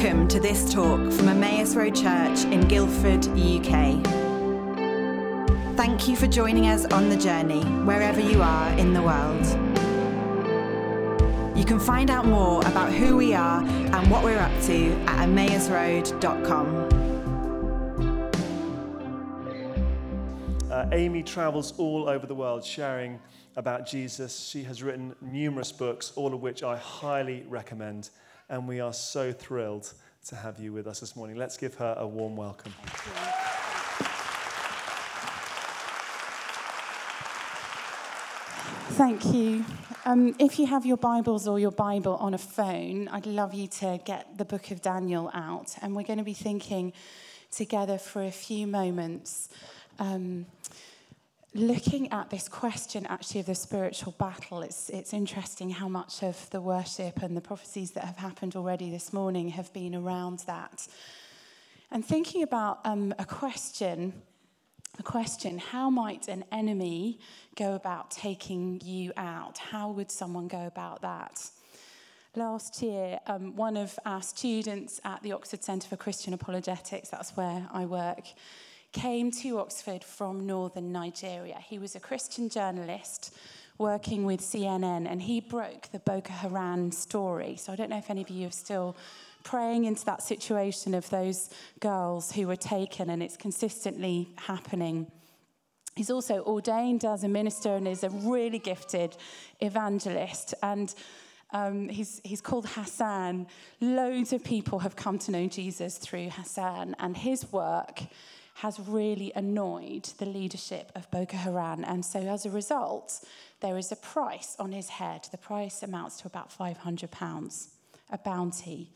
Welcome to this talk from Emmaus Road Church in Guildford, UK. Thank you for joining us on the journey, wherever you are in the world. You can find out more about who we are and what we're up to at emmausroad.com. Uh, Amy travels all over the world sharing about Jesus. She has written numerous books, all of which I highly recommend and we are so thrilled to have you with us this morning. Let's give her a warm welcome. Thank you. Um, if you have your Bibles or your Bible on a phone, I'd love you to get the book of Daniel out. And we're going to be thinking together for a few moments. Um, looking at this question actually of the spiritual battle, it's, it's interesting how much of the worship and the prophecies that have happened already this morning have been around that. And thinking about um, a question, a question, how might an enemy go about taking you out? How would someone go about that? Last year, um, one of our students at the Oxford Centre for Christian Apologetics, that's where I work, came to Oxford from northern Nigeria. He was a Christian journalist working with CNN, and he broke the Boko Haram story. So I don't know if any of you are still praying into that situation of those girls who were taken, and it's consistently happening. He's also ordained as a minister and is a really gifted evangelist. And um, he's, he's called Hassan. Loads of people have come to know Jesus through Hassan, and his work has really annoyed the leadership of Boko Haram. And so as a result, there is a price on his head. The price amounts to about £500, a bounty.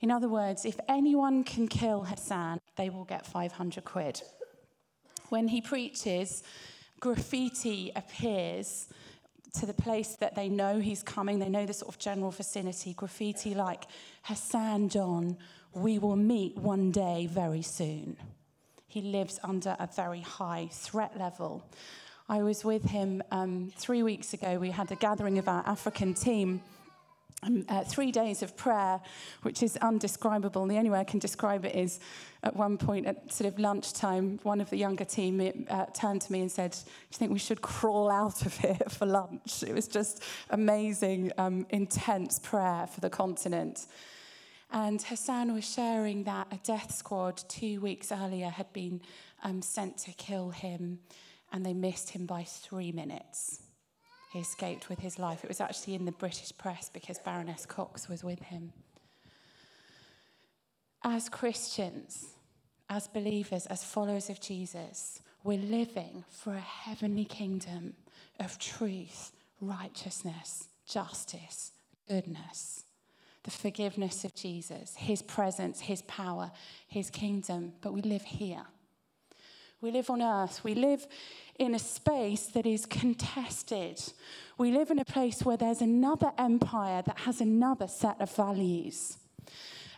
In other words, if anyone can kill Hassan, they will get 500 quid. When he preaches, graffiti appears to the place that they know he's coming. They know the sort of general vicinity. Graffiti like, Hassan John, we will meet one day very soon he lives under a very high threat level. I was with him um, three weeks ago. We had a gathering of our African team. Um, uh, three days of prayer, which is undescribable. The only way I can describe it is at one point at sort of lunchtime, one of the younger team uh, turned to me and said, Do you think we should crawl out of here for lunch? It was just amazing, um, intense prayer for the continent. And Hassan was sharing that a death squad two weeks earlier had been um, sent to kill him, and they missed him by three minutes. He escaped with his life. It was actually in the British press because Baroness Cox was with him. As Christians, as believers, as followers of Jesus, we're living for a heavenly kingdom of truth, righteousness, justice, goodness the forgiveness of Jesus, his presence, his power, his kingdom, but we live here. We live on earth. We live in a space that is contested. We live in a place where there's another empire that has another set of values.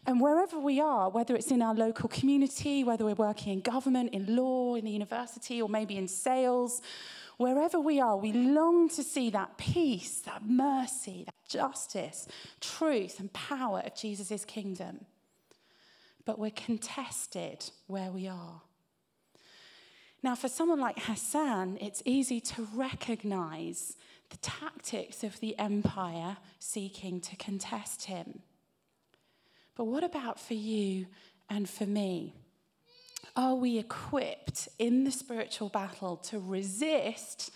And wherever we are, whether it's in our local community, whether we're working in government, in law, in the university, or maybe in sales, wherever we are, we long to see that peace, that mercy, that justice, truth, and power of Jesus' kingdom. But we're contested where we are. Now, for someone like Hassan, it's easy to recognize the tactics of the empire seeking to contest him. But what about for you and for me? Are we equipped in the spiritual battle to resist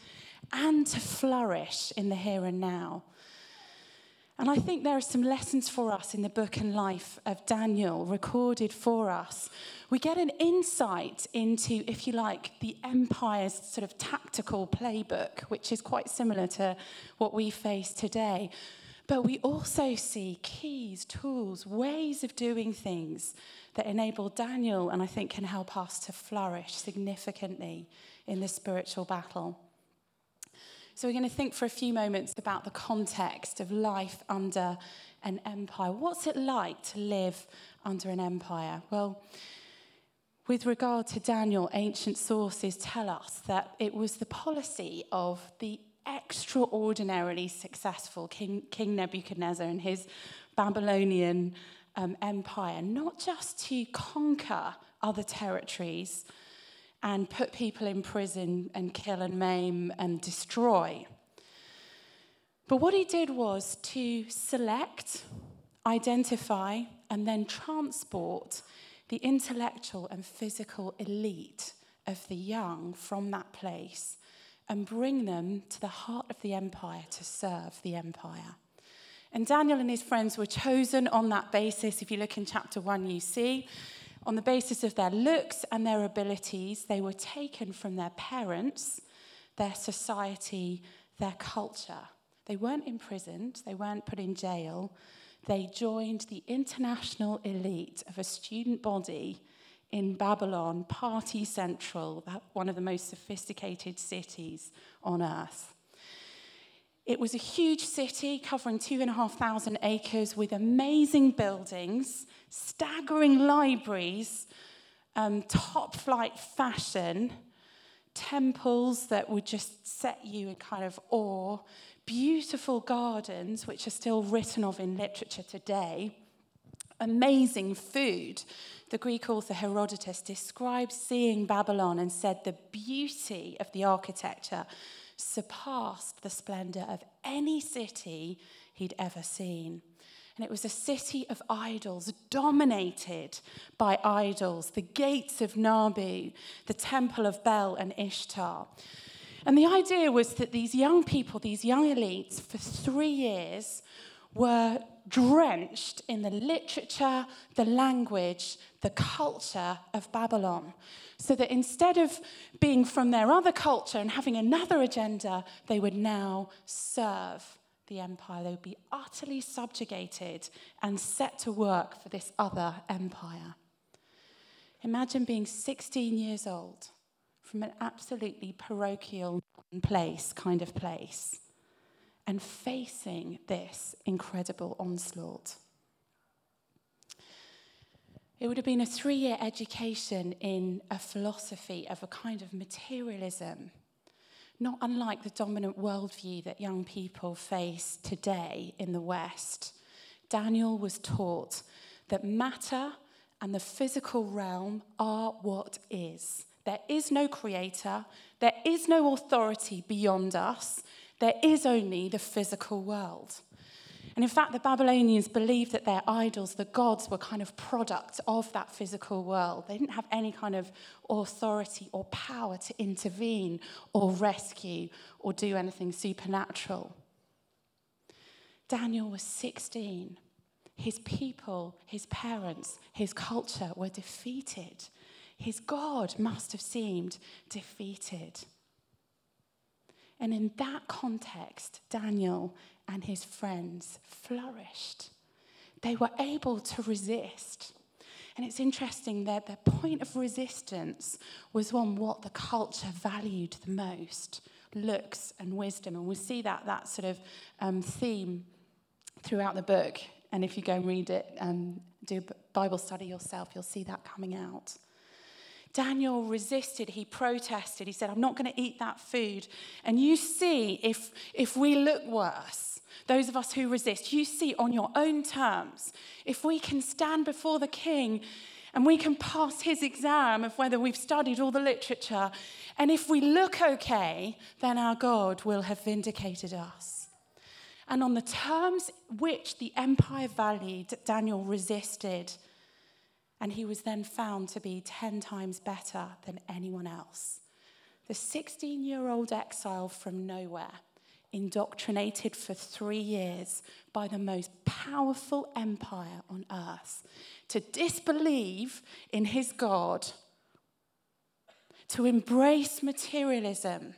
and to flourish in the here and now? And I think there are some lessons for us in the book and life of Daniel recorded for us. We get an insight into, if you like, the empire's sort of tactical playbook, which is quite similar to what we face today. But we also see keys, tools, ways of doing things that enable Daniel and I think can help us to flourish significantly in this spiritual battle. So, we're going to think for a few moments about the context of life under an empire. What's it like to live under an empire? Well, with regard to Daniel, ancient sources tell us that it was the policy of the extraordinarily successful King, King Nebuchadnezzar and his Babylonian um, empire, not just to conquer other territories and put people in prison and kill and maim and destroy. But what he did was to select, identify, and then transport the intellectual and physical elite of the young from that place and bring them to the heart of the empire to serve the empire. And Daniel and his friends were chosen on that basis. If you look in chapter 1, you see, on the basis of their looks and their abilities, they were taken from their parents, their society, their culture. They weren't imprisoned, they weren't put in jail. They joined the international elite of a student body in Babylon, party central, one of the most sophisticated cities on earth. It was a huge city covering two and a half thousand acres with amazing buildings, staggering libraries, um, top flight fashion, temples that would just set you in kind of awe, beautiful gardens, which are still written of in literature today, amazing food the Greek author Herodotus described seeing Babylon and said the beauty of the architecture surpassed the splendor of any city he'd ever seen. And it was a city of idols, dominated by idols, the gates of Nabu, the temple of Bel and Ishtar. And the idea was that these young people, these young elites, for three years were drenched in the literature, the language, the culture of Babylon. So that instead of being from their other culture and having another agenda, they would now serve the empire. They would be utterly subjugated and set to work for this other empire. Imagine being 16 years old from an absolutely parochial place, kind of place, and facing this incredible onslaught. It would have been a three year education in a philosophy of a kind of materialism, not unlike the dominant worldview that young people face today in the West. Daniel was taught that matter and the physical realm are what is. There is no creator, there is no authority beyond us, there is only the physical world. And in fact, the Babylonians believed that their idols, the gods, were kind of products of that physical world. They didn't have any kind of authority or power to intervene or rescue or do anything supernatural. Daniel was 16. His people, his parents, his culture were defeated his God must have seemed defeated. And in that context, Daniel and his friends flourished. They were able to resist. And it's interesting that their point of resistance was on what the culture valued the most looks and wisdom. And we see that, that sort of um, theme throughout the book. And if you go and read it, um, do Bible study yourself, you'll see that coming out. Daniel resisted, he protested, he said, I'm not going to eat that food. And you see, if, if we look worse, those of us who resist, you see on your own terms, if we can stand before the king and we can pass his exam of whether we've studied all the literature, and if we look okay, then our God will have vindicated us. And on the terms which the empire valued, Daniel resisted and he was then found to be 10 times better than anyone else. The 16 year old exile from nowhere, indoctrinated for three years by the most powerful empire on earth, to disbelieve in his God, to embrace materialism,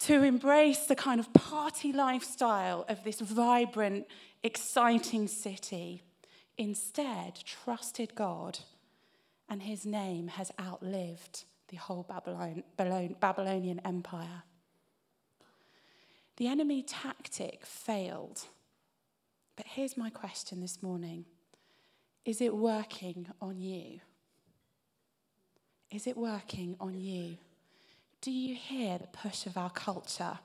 to embrace the kind of party lifestyle of this vibrant, exciting city instead trusted God, and his name has outlived the whole Babylon, Babylonian Empire. The enemy tactic failed. But here's my question this morning Is it working on you? Is it working on you? Do you hear the push of our culture?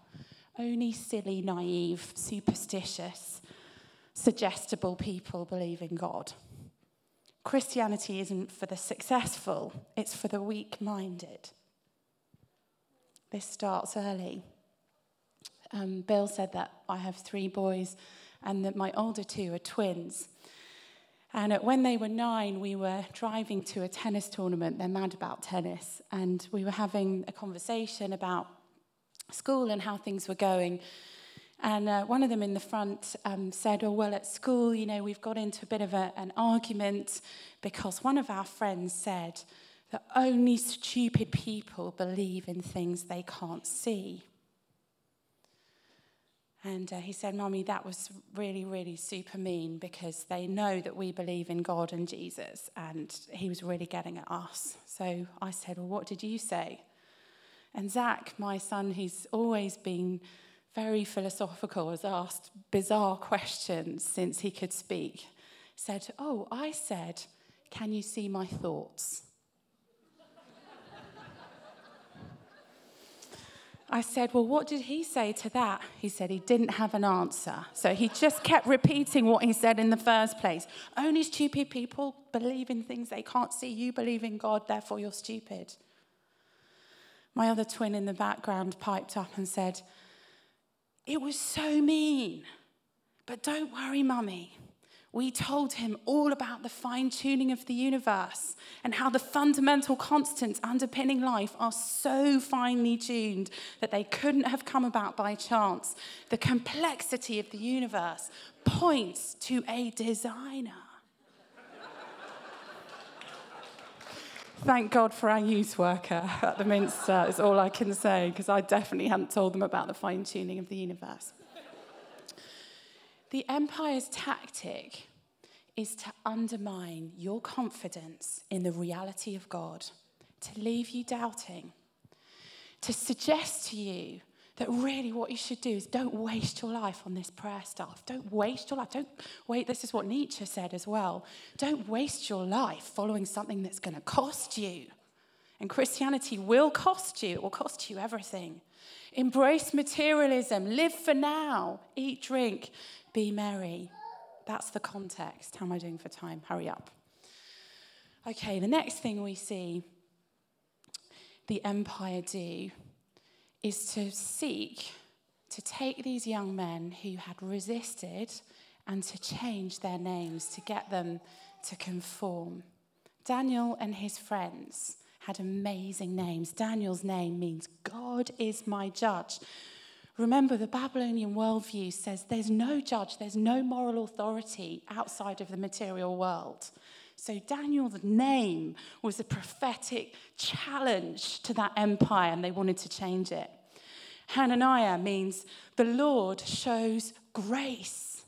Only silly, naive, superstitious suggestible people believe in God. Christianity isn't for the successful, it's for the weak minded. This starts early. Um, Bill said that I have three boys and that my older two are twins. And when they were nine, we were driving to a tennis tournament. They're mad about tennis. And we were having a conversation about school and how things were going. And uh, one of them in the front um, said, Oh, well, at school, you know, we've got into a bit of a, an argument because one of our friends said that only stupid people believe in things they can't see. And uh, he said, Mommy, that was really, really super mean because they know that we believe in God and Jesus. And he was really getting at us. So I said, Well, what did you say? And Zach, my son, who's always been very philosophical, has asked bizarre questions since he could speak, said, Oh, I said, Can you see my thoughts? I said, Well, what did he say to that? He said he didn't have an answer. So he just kept repeating what he said in the first place. Only stupid people believe in things they can't see. You believe in God, therefore you're stupid. My other twin in the background piped up and said, It was so mean. But don't worry, mummy. We told him all about the fine tuning of the universe and how the fundamental constants underpinning life are so finely tuned that they couldn't have come about by chance. The complexity of the universe points to a designer. Thank God for our youth worker at the Minster, is all I can say, because I definitely hadn't told them about the fine tuning of the universe. the Empire's tactic is to undermine your confidence in the reality of God, to leave you doubting, to suggest to you that really what you should do is don't waste your life on this prayer stuff. Don't waste your life. Don't wait. This is what Nietzsche said as well. Don't waste your life following something that's going to cost you. And Christianity will cost you, it will cost you everything. Embrace materialism, live for now, eat, drink, be merry. That's the context. How am I doing for time? Hurry up. Okay, the next thing we see the empire do is to seek to take these young men who had resisted and to change their names to get them to conform. Daniel and his friends had amazing names. Daniel's name means God is my judge, Remember, the Babylonian worldview says there's no judge, there's no moral authority outside of the material world. So Daniel's name was a prophetic challenge to that empire, and they wanted to change it. Hananiah means the Lord shows grace.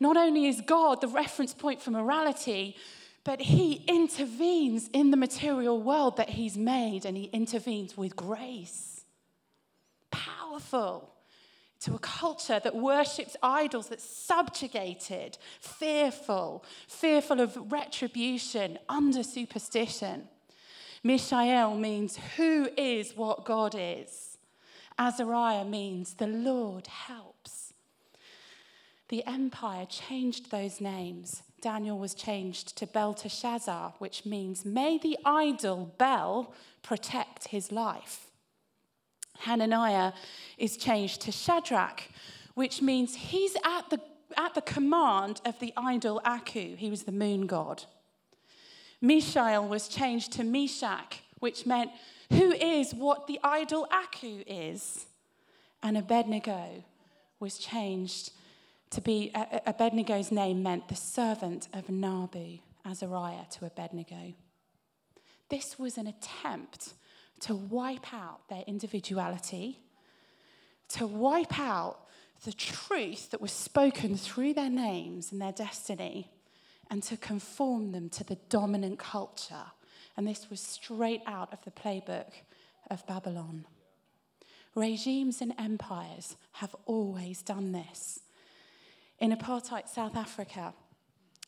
Not only is God the reference point for morality, but he intervenes in the material world that he's made, and he intervenes with grace powerful to a culture that worships idols, that's subjugated, fearful, fearful of retribution, under superstition. Mishael means who is what God is. Azariah means the Lord helps. The empire changed those names. Daniel was changed to Belteshazzar, which means may the idol Bel protect his life. Hananiah is changed to Shadrach, which means he's at the, at the command of the idol Aku. He was the moon god. Mishael was changed to Meshach, which meant who is what the idol Aku is. And Abednego was changed to be, uh, uh, Abednego's name meant the servant of Nabu, Azariah to Abednego. This was an attempt to wipe out their individuality, to wipe out the truth that was spoken through their names and their destiny, and to conform them to the dominant culture. And this was straight out of the playbook of Babylon. Regimes and empires have always done this. In apartheid South Africa,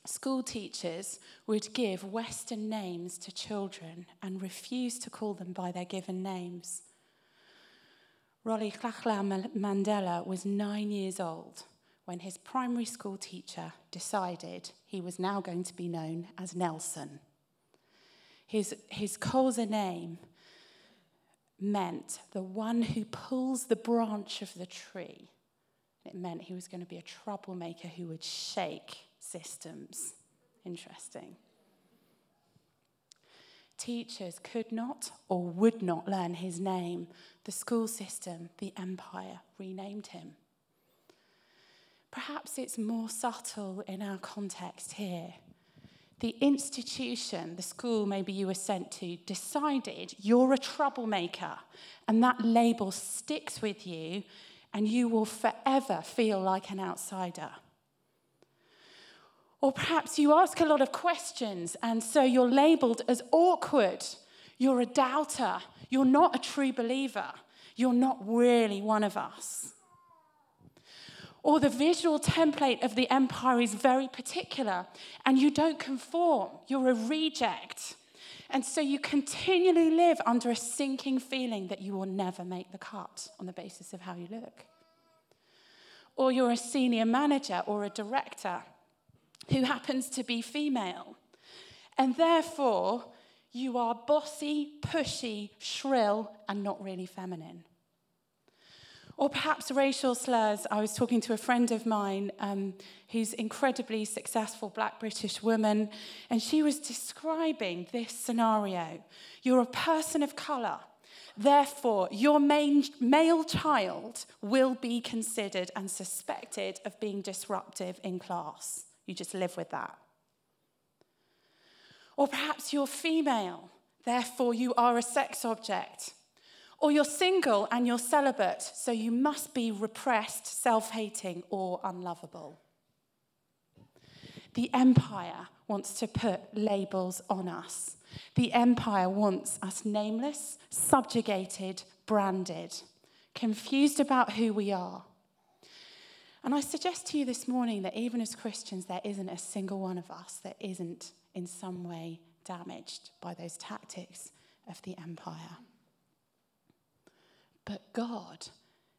school teachers would give Western names to children and refuse to call them by their given names. Rolly Mandela was nine years old when his primary school teacher decided he was now going to be known as Nelson. His, his Xhosa name meant the one who pulls the branch of the tree. It meant he was going to be a troublemaker who would shake systems. Interesting. Teachers could not or would not learn his name. The school system, the empire, renamed him. Perhaps it's more subtle in our context here. The institution, the school maybe you were sent to, decided you're a troublemaker, and that label sticks with you, and you will forever feel like an outsider. Or perhaps you ask a lot of questions, and so you're labeled as awkward. You're a doubter. You're not a true believer. You're not really one of us. Or the visual template of the empire is very particular, and you don't conform. You're a reject. And so you continually live under a sinking feeling that you will never make the cut on the basis of how you look. Or you're a senior manager or a director who happens to be female. And therefore, you are bossy, pushy, shrill, and not really feminine. Or perhaps racial slurs. I was talking to a friend of mine um, who's incredibly successful black British woman, and she was describing this scenario. You're a person of colour. Therefore, your main, male child will be considered and suspected of being disruptive in class. You just live with that. Or perhaps you're female, therefore, you are a sex object. Or you're single and you're celibate, so you must be repressed, self hating, or unlovable. The empire wants to put labels on us. The empire wants us nameless, subjugated, branded, confused about who we are. And I suggest to you this morning that even as Christians, there isn't a single one of us that isn't in some way damaged by those tactics of the empire. But God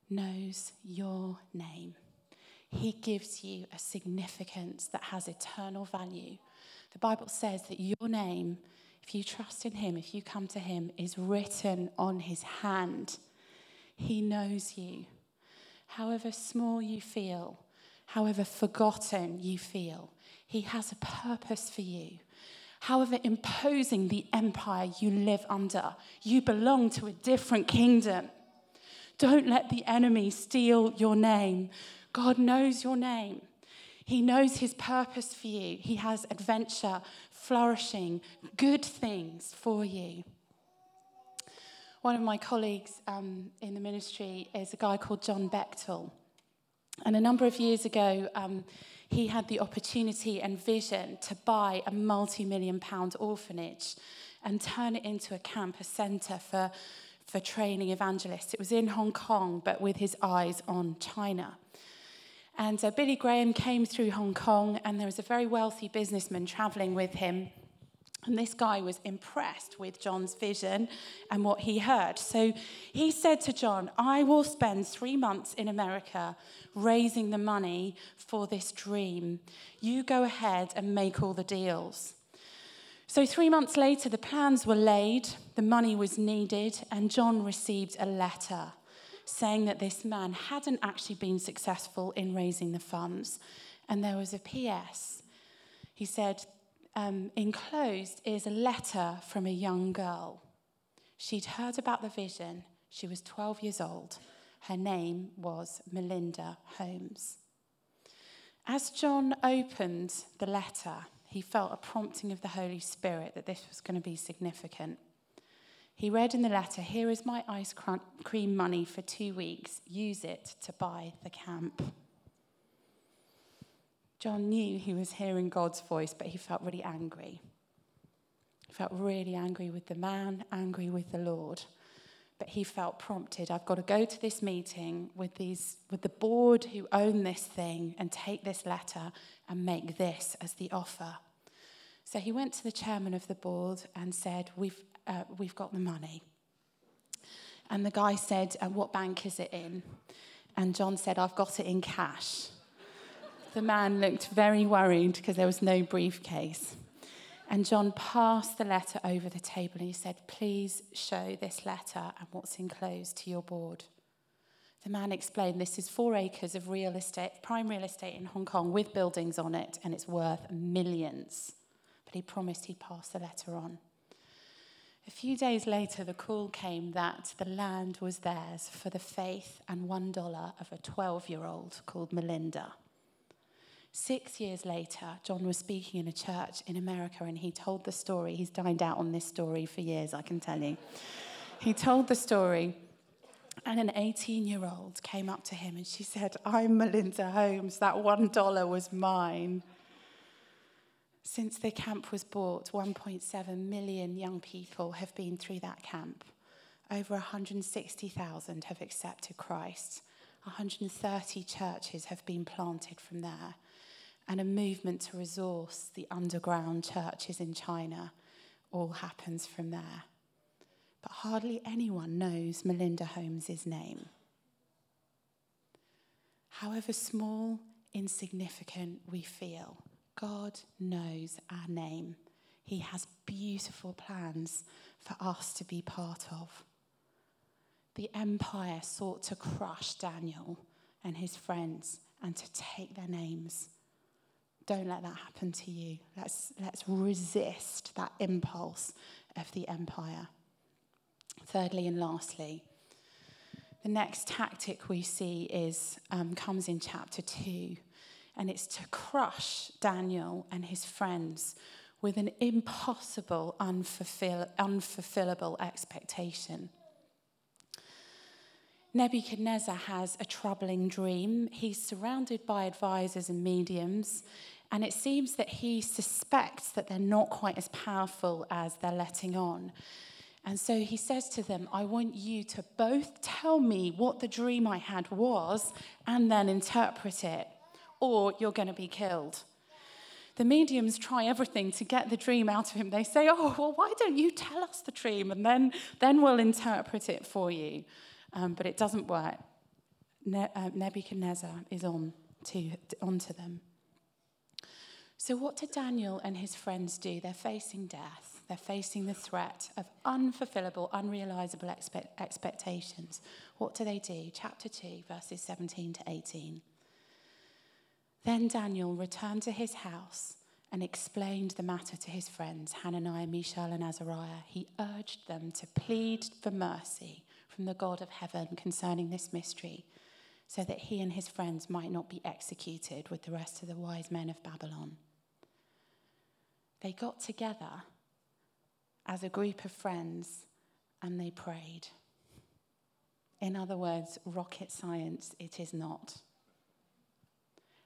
knows your name. He gives you a significance that has eternal value. The Bible says that your name, if you trust in Him, if you come to Him, is written on His hand. He knows you however small you feel, however forgotten you feel, He has a purpose for you. However imposing the empire you live under, you belong to a different kingdom. Don't let the enemy steal your name. God knows your name. He knows his purpose for you. He has adventure, flourishing, good things for you. one of my colleagues um, in the ministry is a guy called John Bechtel. And a number of years ago, um, he had the opportunity and vision to buy a multi million pound orphanage and turn it into a camp, a centre for, for training evangelists. It was in Hong Kong, but with his eyes on China. And uh, Billy Graham came through Hong Kong, and there was a very wealthy businessman travelling with him and this guy was impressed with John's vision and what he heard. So he said to John, I will spend three months in America raising the money for this dream. You go ahead and make all the deals. So, three months later, the plans were laid, the money was needed, and John received a letter saying that this man hadn't actually been successful in raising the funds. And there was a PS. He said, um, enclosed is a letter from a young girl. She'd heard about the vision. She was 12 years old. Her name was Melinda Holmes. As John opened the letter, he felt a prompting of the Holy Spirit that this was going to be significant. He read in the letter, Here is my ice cream money for two weeks. Use it to buy the camp. John knew he was hearing God's voice, but he felt really angry. He felt really angry with the man, angry with the Lord. But he felt prompted I've got to go to this meeting with, these, with the board who own this thing and take this letter and make this as the offer. So he went to the chairman of the board and said, We've, uh, we've got the money. And the guy said, What bank is it in? And John said, I've got it in cash. The man looked very worried because there was no briefcase. And John passed the letter over the table and he said, Please show this letter and what's enclosed to your board. The man explained this is four acres of real estate, prime real estate in Hong Kong with buildings on it, and it's worth millions. But he promised he'd pass the letter on. A few days later, the call came that the land was theirs for the faith and one dollar of a 12 year old called Melinda. Six years later, John was speaking in a church in America and he told the story. He's dined out on this story for years, I can tell you. He told the story, and an 18 year old came up to him and she said, I'm Melinda Holmes. That one dollar was mine. Since the camp was bought, 1.7 million young people have been through that camp. Over 160,000 have accepted Christ. 130 churches have been planted from there and a movement to resource the underground churches in China all happens from there. But hardly anyone knows Melinda Holmes's name. However small, insignificant we feel, God knows our name. He has beautiful plans for us to be part of. The empire sought to crush Daniel and his friends and to take their names. Don't let that happen to you. Let's, let's resist that impulse of the empire. Thirdly and lastly, the next tactic we see is um, comes in chapter two, and it's to crush Daniel and his friends with an impossible, unfulfill, unfulfillable expectation. Nebuchadnezzar has a troubling dream. He's surrounded by advisors and mediums. And it seems that he suspects that they're not quite as powerful as they're letting on. And so he says to them, I want you to both tell me what the dream I had was and then interpret it, or you're going to be killed. The mediums try everything to get the dream out of him. They say, Oh, well, why don't you tell us the dream and then, then we'll interpret it for you? Um, but it doesn't work. Ne- uh, Nebuchadnezzar is on to, onto them. So, what did Daniel and his friends do? They're facing death, they're facing the threat of unfulfillable, unrealizable expect- expectations. What do they do? Chapter 2, verses 17 to 18. Then Daniel returned to his house and explained the matter to his friends, Hananiah, Mishael, and Azariah. He urged them to plead for mercy from the God of heaven concerning this mystery, so that he and his friends might not be executed with the rest of the wise men of Babylon. They got together as a group of friends and they prayed. In other words, rocket science, it is not.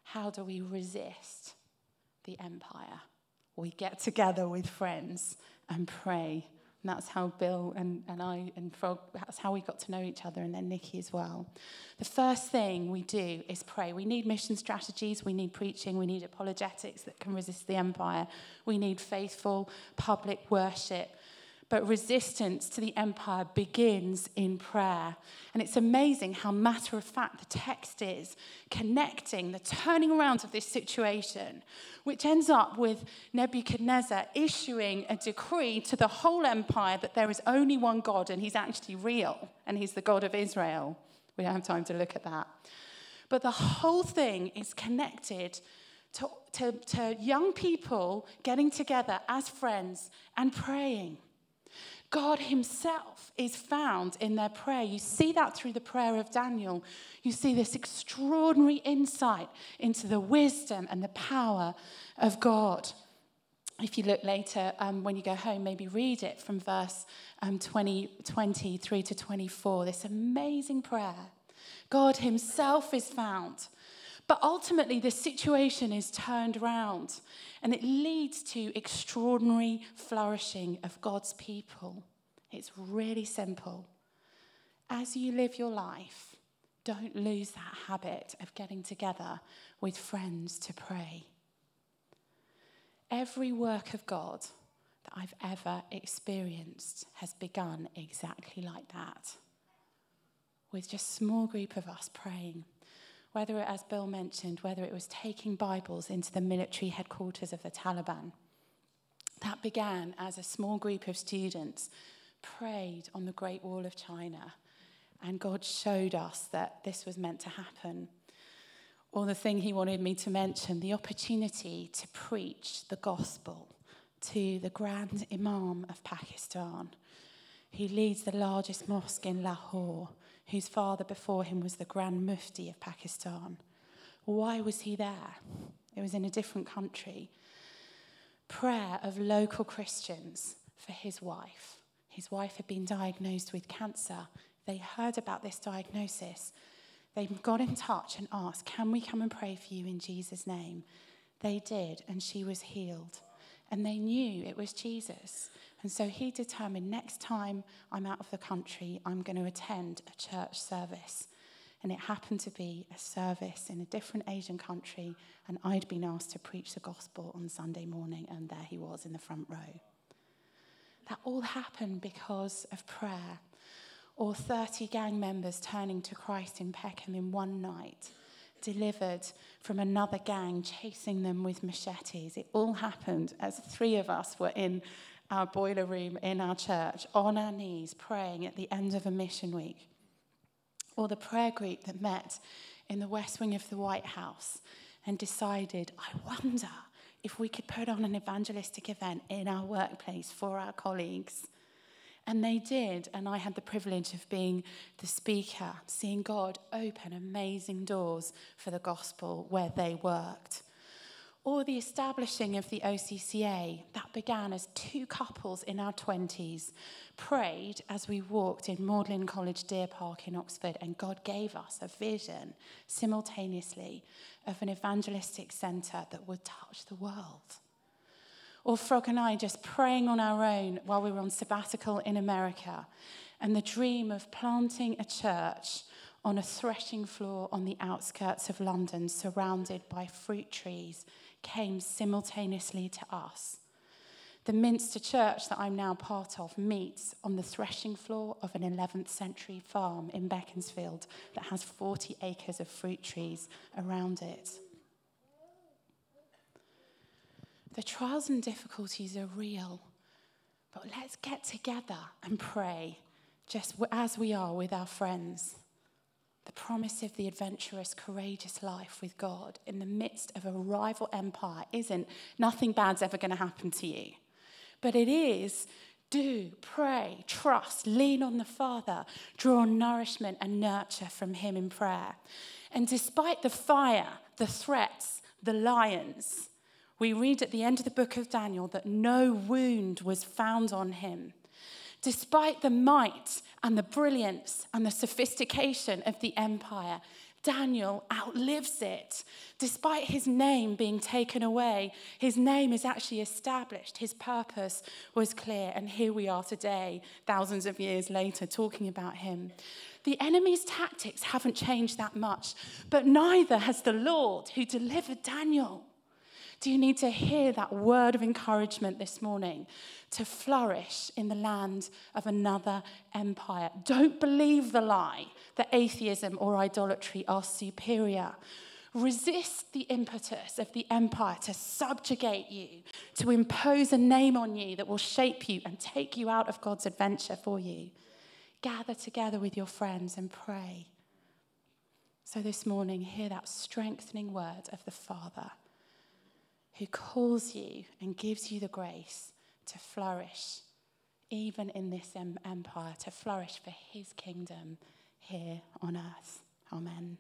How do we resist the empire? We get together with friends and pray And that's how Bill and, and I and Frog, that's how we got to know each other, and then Nikki as well. The first thing we do is pray. We need mission strategies, we need preaching, we need apologetics that can resist the empire, we need faithful public worship, but resistance to the empire begins in prayer. And it's amazing how matter of fact the text is connecting the turning around of this situation, which ends up with Nebuchadnezzar issuing a decree to the whole empire that there is only one God and he's actually real and he's the God of Israel. We don't have time to look at that. But the whole thing is connected to, to, to young people getting together as friends and praying. God Himself is found in their prayer. You see that through the prayer of Daniel. You see this extraordinary insight into the wisdom and the power of God. If you look later, um, when you go home, maybe read it from verse um, 20, 23 to 24. This amazing prayer. God Himself is found. But ultimately, the situation is turned around and it leads to extraordinary flourishing of God's people. It's really simple. As you live your life, don't lose that habit of getting together with friends to pray. Every work of God that I've ever experienced has begun exactly like that. With just a small group of us praying. Whether it, as Bill mentioned, whether it was taking Bibles into the military headquarters of the Taliban. That began as a small group of students prayed on the Great Wall of China, and God showed us that this was meant to happen. Or the thing he wanted me to mention the opportunity to preach the gospel to the Grand Imam of Pakistan. who leads the largest mosque in Lahore, whose father before him was the Grand Mufti of Pakistan. Why was he there? It was in a different country. Prayer of local Christians for his wife. His wife had been diagnosed with cancer. They heard about this diagnosis. They got in touch and asked, Can we come and pray for you in Jesus' name? They did, and she was healed. And they knew it was Jesus. And so he determined next time I'm out of the country, I'm going to attend a church service. And it happened to be a service in a different Asian country, and I'd been asked to preach the gospel on Sunday morning, and there he was in the front row. That all happened because of prayer, or 30 gang members turning to Christ in Peckham in one night, delivered from another gang chasing them with machetes. It all happened as three of us were in our boiler room in our church on our knees praying at the end of a mission week. Or the prayer group that met in the west wing of the White House and decided, I wonder if we could put on an evangelistic event in our workplace for our colleagues. And they did, and I had the privilege of being the speaker, seeing God open amazing doors for the gospel where they worked or the establishing of the OCCA that began as two couples in our 20s prayed as we walked in Magdalen College Deer Park in Oxford, and God gave us a vision simultaneously of an evangelistic centre that would touch the world. Or Frog and I just praying on our own while we were on sabbatical in America, and the dream of planting a church on a threshing floor on the outskirts of London, surrounded by fruit trees came simultaneously to us. The Minster Church that I'm now part of meets on the threshing floor of an 11th century farm in Beaconsfield that has 40 acres of fruit trees around it. The trials and difficulties are real, but let's get together and pray just as we are with our friends the promise of the adventurous, courageous life with God in the midst of a rival empire isn't nothing bad's ever going to happen to you. But it is do, pray, trust, lean on the Father, draw nourishment and nurture from Him in prayer. And despite the fire, the threats, the lions, we read at the end of the book of Daniel that no wound was found on him. Despite the might and the brilliance and the sophistication of the empire, Daniel outlives it. Despite his name being taken away, his name is actually established. His purpose was clear. And here we are today, thousands of years later, talking about him. The enemy's tactics haven't changed that much, but neither has the Lord who delivered Daniel. Do you need to hear that word of encouragement this morning to flourish in the land of another empire? Don't believe the lie that atheism or idolatry are superior. Resist the impetus of the empire to subjugate you, to impose a name on you that will shape you and take you out of God's adventure for you. Gather together with your friends and pray. So this morning, hear that strengthening word of the Father who calls you and gives you the grace to flourish, even in this empire, to flourish for his kingdom here on earth. Amen.